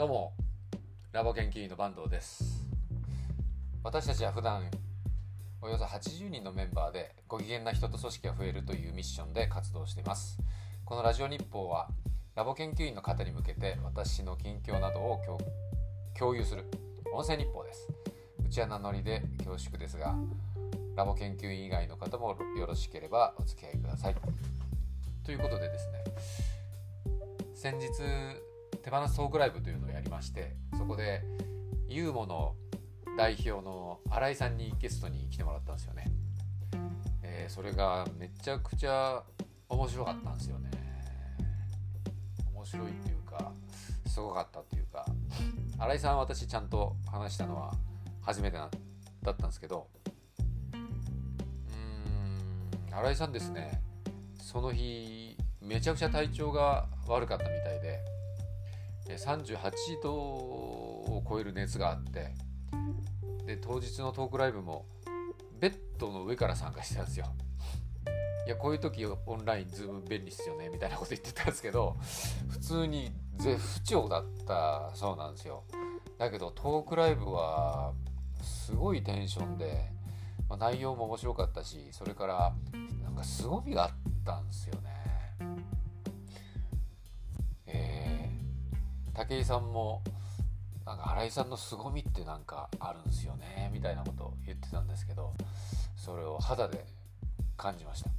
どうもラボ研究員の坂東です。私たちは普段およそ80人のメンバーでご機嫌な人と組織が増えるというミッションで活動しています。このラジオ日報はラボ研究員の方に向けて私の近況などを共有する音声日報です。うちは名乗りで恐縮ですがラボ研究員以外の方もよろしければお付き合いください。ということでですね先日手放すトークライブというのをやりましてそこでユーモの代表の新井さんにゲストに来てもらったんですよね、えー、それがめちゃくちゃ面白かったんですよね。面白いっていうかすごかったっていうか。新井さん私ちゃんと話したのは初めてだったんですけどうん新井さんですね。その日めちゃくちゃ体調が悪かったみたいで38度を超える熱があってで当日のトークライブもベッドの上から参加してたんですよ。いやこういう時オンラインズーム便利っすよねみたいなこと言ってたんですけど普通に絶不調だったそうなんですよ。だけどトークライブはすごいテンションで、まあ、内容も面白かったしそれからなんか凄みがあったんですよね。武井さんもなんか新井さんの凄みってなんかあるんですよねみたいなことを言ってたんですけどそれを肌で感じました。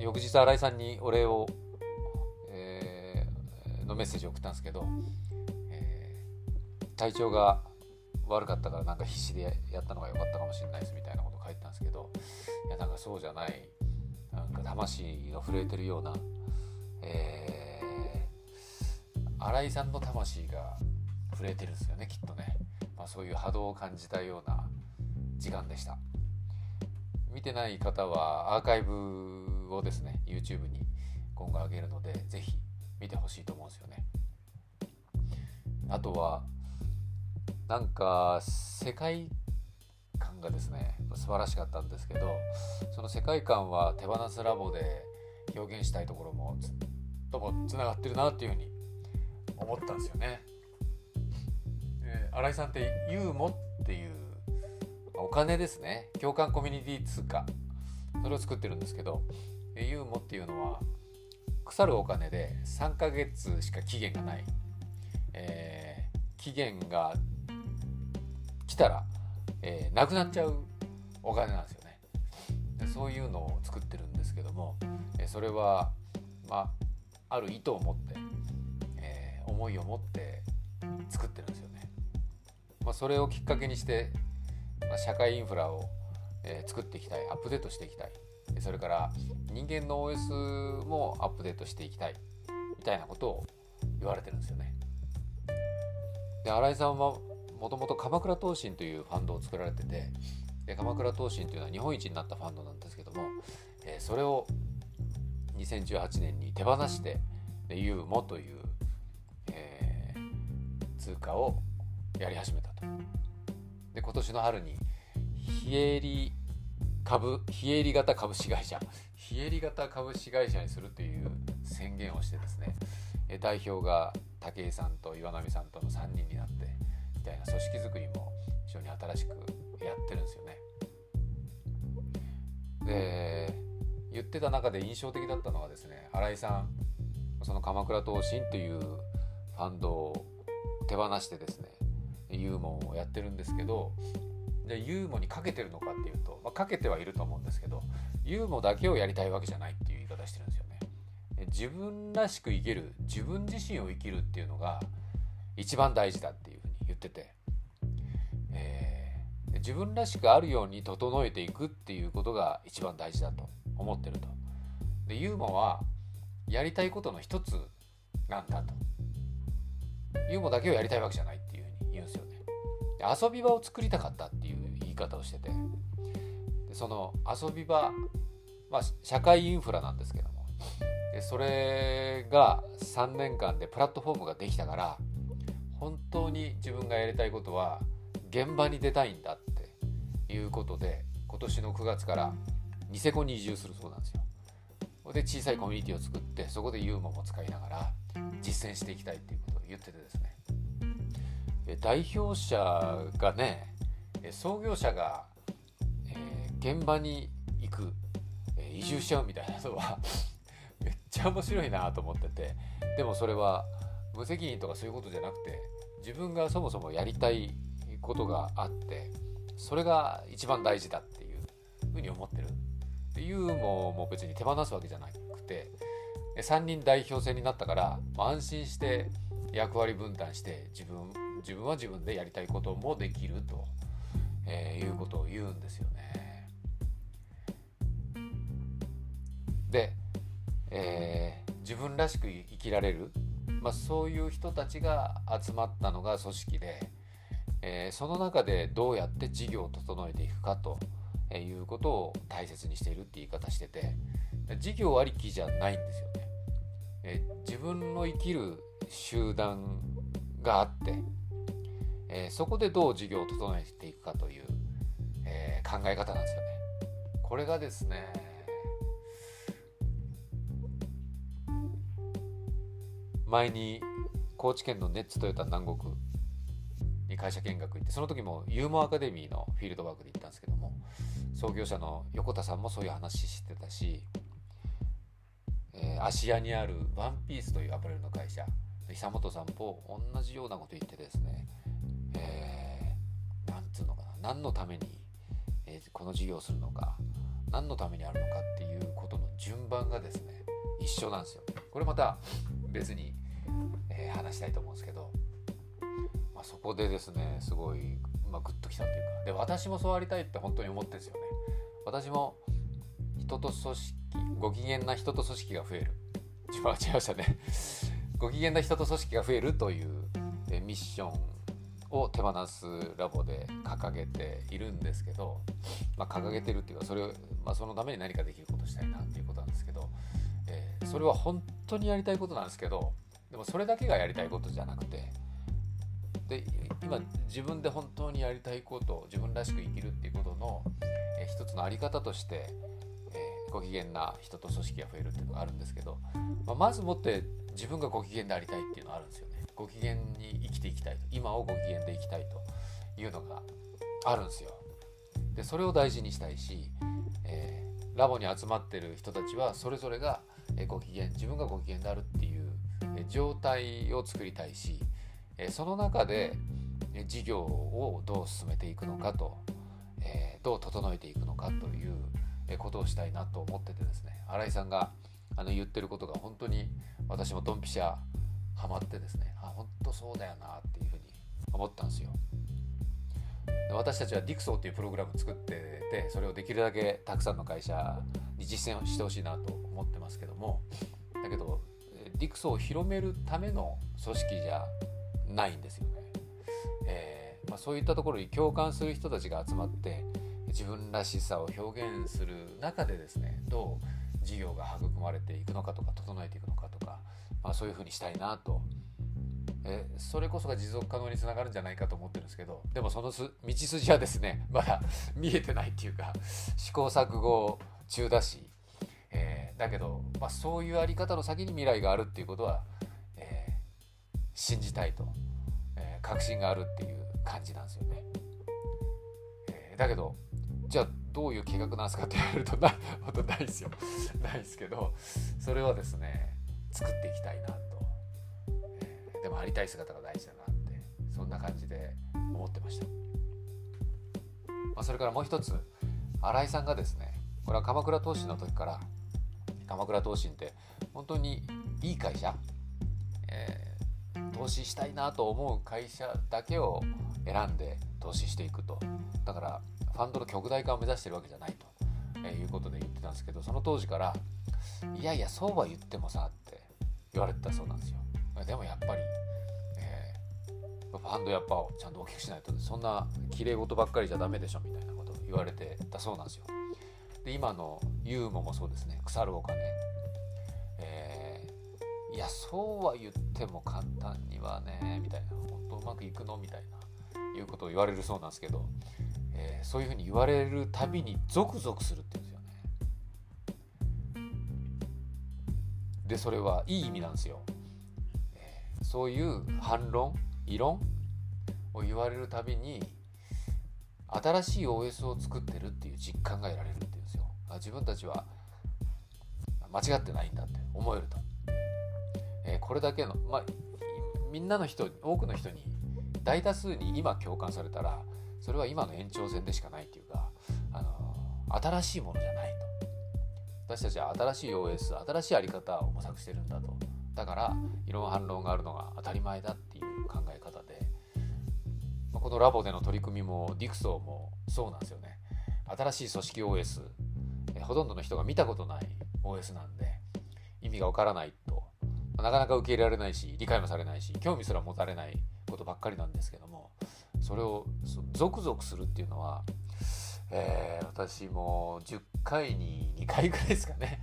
翌日新井さんにお礼を、えー、のメッセージを送ったんですけど、えー、体調が悪かったからなんか必死でやったのが良かったかもしれないですみたいなことを書いてたんですけどいやなんかそうじゃないなんか魂が震えてるような、えー新井さんの魂が触れてるんですよねきっとね、まあ、そういう波動を感じたような時間でした。見てない方はアーカイブをですね YouTube に今後上げるので是非見てほしいと思うんですよね。あとはなんか世界観がですね素晴らしかったんですけどその世界観は手放すラボで表現したいところもずっともつながってるなっていうふうに思ったんですよね。えー、新井さんってユーモっていうお金ですね。共感コミュニティ通貨。それを作ってるんですけどユーモっていうのは腐るお金で3ヶ月しか期限がない、えー、期限が来たら、えー、なくなっちゃうお金なんですよね。でそういうのを作ってるんですけども、え、それはまあある意図を持って思いを持って作ってるんですよね。まあ、それをきっかけにして、まあ、社会インフラを、えー、作っていきたいアップデートしていきたいそれから人間の OS もアップデートしていきたいみたいなことを言われてるんですよね。で新井さんはもともと鎌倉投信というファンドを作られててで鎌倉投信というのは日本一になったファンドなんですけども、えー、それを2018年に手放してでユーモという通貨をやり始めたと。で今年の春に非営利株非営利型株式会社非営利型株式会社にするという宣言をしてですね代表が武井さんと岩波さんとの3人になってみたいな組織づくりも非常に新しくやってるんですよね。で言ってた中で印象的だったのはですね新井さんその鎌倉投信というファンドを手放してですねユーモンをやってるんですけどでユーモにかけてるのかっていうと、まあ、かけてはいると思うんですけどユーモだけをやりたいわけじゃないっていう言い方してるんですよね。自分らしく生きる自分自身を生きるっていうのが一番大事だっていうふうに言ってて、えー、自分らしくあるように整えていくっていうことが一番大事だと思ってると。でユーモはやりたいことの一つなんだと。ユーモだけをやりたいわけじゃないっていうふうに言うんですよね。で遊び場を作りたかったっていう言い方をしててでその遊び場、まあ、社会インフラなんですけどもでそれが3年間でプラットフォームができたから本当に自分がやりたいことは現場に出たいんだっていうことで今年の9月からニセコに移住するそうなんですよ。で小さいコミュニティを作ってそこでユーモも使いながら実践していきたいっていうこと言っててですね。代表者がね創業者が、え、現場に行く、え、移住しちゃうみたいなのは めっちゃ面白いなと思っててでもそれは無責任とかそういうことじゃなくて自分がそもそもやりたいことがあってそれが一番大事だっていうふうに思ってる。っていうのも別に手放すわけじゃなくて3人代表制になったから安心して役割分担して自分自分は自分でやりたいこともできると、えー、いうことを言うんですよね。で、えー、自分らしく生きられる、まあ、そういう人たちが集まったのが組織で、えー、その中でどうやって事業を整えていくかということを大切にしているって言い方してて事業ありきじゃないんですよね。え自分の生きる集団があって、えそこでどう事業を整えていくかという、え考え方なんですよね。これがですね前に高知県のネッツトヨタ南国に会社見学行ってその時もユーモアカデミーのフィールドワークで行ったんですけども創業者の横田さんもそういう話してたし、えー、芦屋にあるワンピースというアパレルの会社久本さんも同じようなこと言ってですね、えー、なんつうのかな何のために、えー、この事業をするのか何のためにあるのかっていうことの順番がですね一緒なんですよ。これまた別に、えー、話したいと思うんですけど、まあ、そこでですねすごい、まあ、グッときたっていうかで私もそうありたいって本当に思ってるんですよね。私も人と組織ご機嫌な人と組織が増える自分は違いましたねご機嫌な人と組織が増えるというミッションを手放すラボで掲げているんですけど、まあ、掲げてるっていうかそれを、まあ、そのために何かできることしたいなっていうことなんですけど、えー、それは本当にやりたいことなんですけどでもそれだけがやりたいことじゃなくてで今自分で本当にやりたいこと自分らしく生きるっていうことの、えー、一つの在り方として、えー、ご機嫌な人と組織が増えるっていうのがあるんですけど、まあ、まずもって自分がご機嫌でありたいっていうのはあるんですよね。ご機嫌に生きていきたいと。今をご機嫌で生きたいというのがあるんですよ。でそれを大事にしたいし、えー、ラボに集まってる人たちはそれぞれがご機嫌自分がご機嫌であるっていう状態を作りたいしその中で事業をどう進めていくのかとどう整えていくのかということをしたいなと思っててですね。新井さんがあの言ってることが本当に私もドンピシャハマってですねあ本当そうだよなっていうふうに思ったんですよ。私たちはディクソーっていうプログラム作っててそれをできるだけたくさんの会社に実践をしてほしいなと思ってますけどもだけどディクソーを広めるための組織じゃないんですよね、えー、まあ、そういったところに共感する人たちが集まって自分らしさを表現する中でですねどう事業が育まれていくのかとか整えていくのかとか、まあ、そういうふうにしたいなとえそれこそが持続可能につながるんじゃないかと思ってるんですけどでもそのす道筋はですね まだ見えてないっていうか試行錯誤中だし、えー、だけど、まあ、そういうあり方の先に未来があるっていうことは、えー、信じたいと、えー、確信があるっていう感じなんですよね。えだけどじゃあどういう計画なんですかって言われるとな 本当ないですよ。ないですけどそれはですね作っていきたいなと、えー、でもありたい姿が大事だなってそんな感じで思ってました、まあ、それからもう一つ新井さんがですねこれは鎌倉投資の時から鎌倉投資って本当にいい会社、えー、投資したいなと思う会社だけを選んで投資していくと。だからファンドの極大化を目指してるわけじゃないと、えいうことで言ってたんですけどその当時から「いやいやそうは言ってもさ」って言われてたそうなんですよ。でもやっぱり、えー、ファンドやっぱちゃんと大きくしないとそんな綺麗事ばっかりじゃダメでしょみたいなことを言われてたそうなんですよ。で今のユーモもそうですね。腐るお金、えー、いやそうは言っても簡単にはねみたいな。本当うまくいくのみたいないうことを言われるそうなんですけど。えー、そういうふうに言われるたびにゾクゾクするって言うんですよね。でそれはいい意味なんですよ。そういう反論異論を言われるたびに新しい OS を作ってるっていう実感が得られるっていうんですよ自分たちは間違ってないんだって思えると、えー、これだけのまあみんなの人多くの人に大多数に今共感されたらそれは今の延長線でしかないっていうか、あの、新しいものじゃないと。私たちは新しい OS 新しい在り方を模索してるんだと。だから異論反論があるのが当たり前だっていう考え方でこのラボでの取り組みもディクソーもそうなんですよね。新しい組織 OS ほとんどの人が見たことない OS なんで意味がわからないと。なかなか受け入れられないし理解もされないし興味すら持たれないことばっかりなんですけどもそれをゾクゾクするっていうのは、えー、私も10回に2回ぐらいですかね。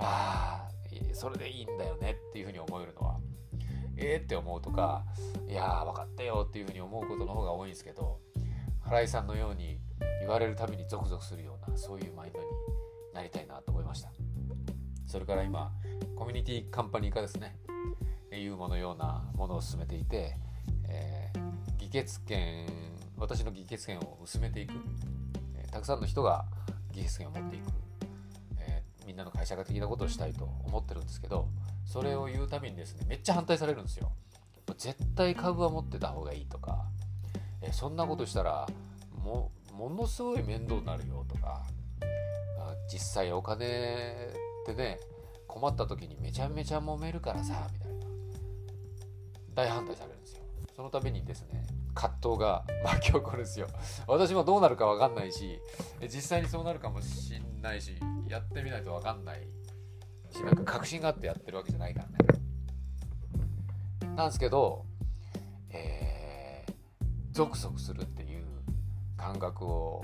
ああそれでいいんだよねっていうふうに思えるのはえーって思うとかいやー分かったよっていうふうに思うことの方が多いんですけど新井さんのように言われるたびにゾクゾクするようなそういうマインドになりたいなと思いました。それから今コミュニティカンパニー化ですね。ユーモのようなものを進めていて、えー、議決権私の議決権を薄めていく、えー、たくさんの人が議決権を持っていく、えー、みんなの会社化的なことをしたいと思ってるんですけどそれを言うたびにですねめっちゃ反対されるんですよ。絶対株は持ってた方がいいとか、えそんなことしたらもものすごい面倒になるよとか実際お金ってね困った時にめちゃめちゃ揉めるからさみたいな。大反対されるんですよ。そのためにですね葛藤が 巻き起こるんですよ。私もどうなるか分かんないし実際にそうなるかもしんないしやってみないと分かんない。しなんか確信があってやってるわけじゃないからね。なんですけどえー、ゾクゾクするっていう感覚を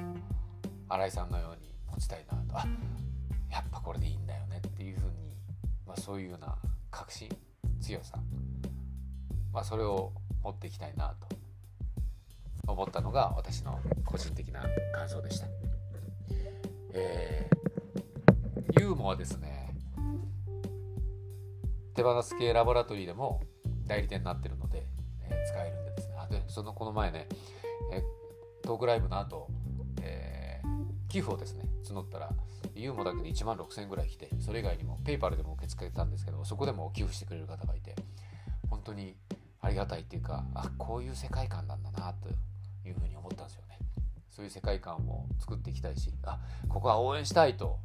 新井さんのように持ちたいなと。あやっぱこれでいいんだよねっていうふうに、まあ、そういうような確信強さ、まあ、それを持っていきたいなと。思ったのが私の個人的な感想でした。えー、ユーモアですね手放す系ラボラトリーでも代理店になってるので、えー、使えるんでですねあでそのこの前ね、えー、トークライブの後、えー、寄付をですね募ったらユーモだけで1万6000円ぐらい来てそれ以外にもペイパルでも受け付けてたんですけどそこでも寄付してくれる方がいて本当にありがたいっていうかあこういう世界観なんだなというふうに思ったんですよね。そういう世界観を作っていきたいしあここは応援したいと、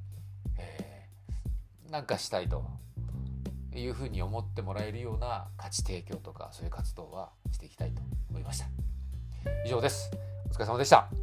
えー、なんかしたいというふうに思ってもらえるような価値提供とかそういう活動はしていきたいと思いました。以上です。お疲れ様でした。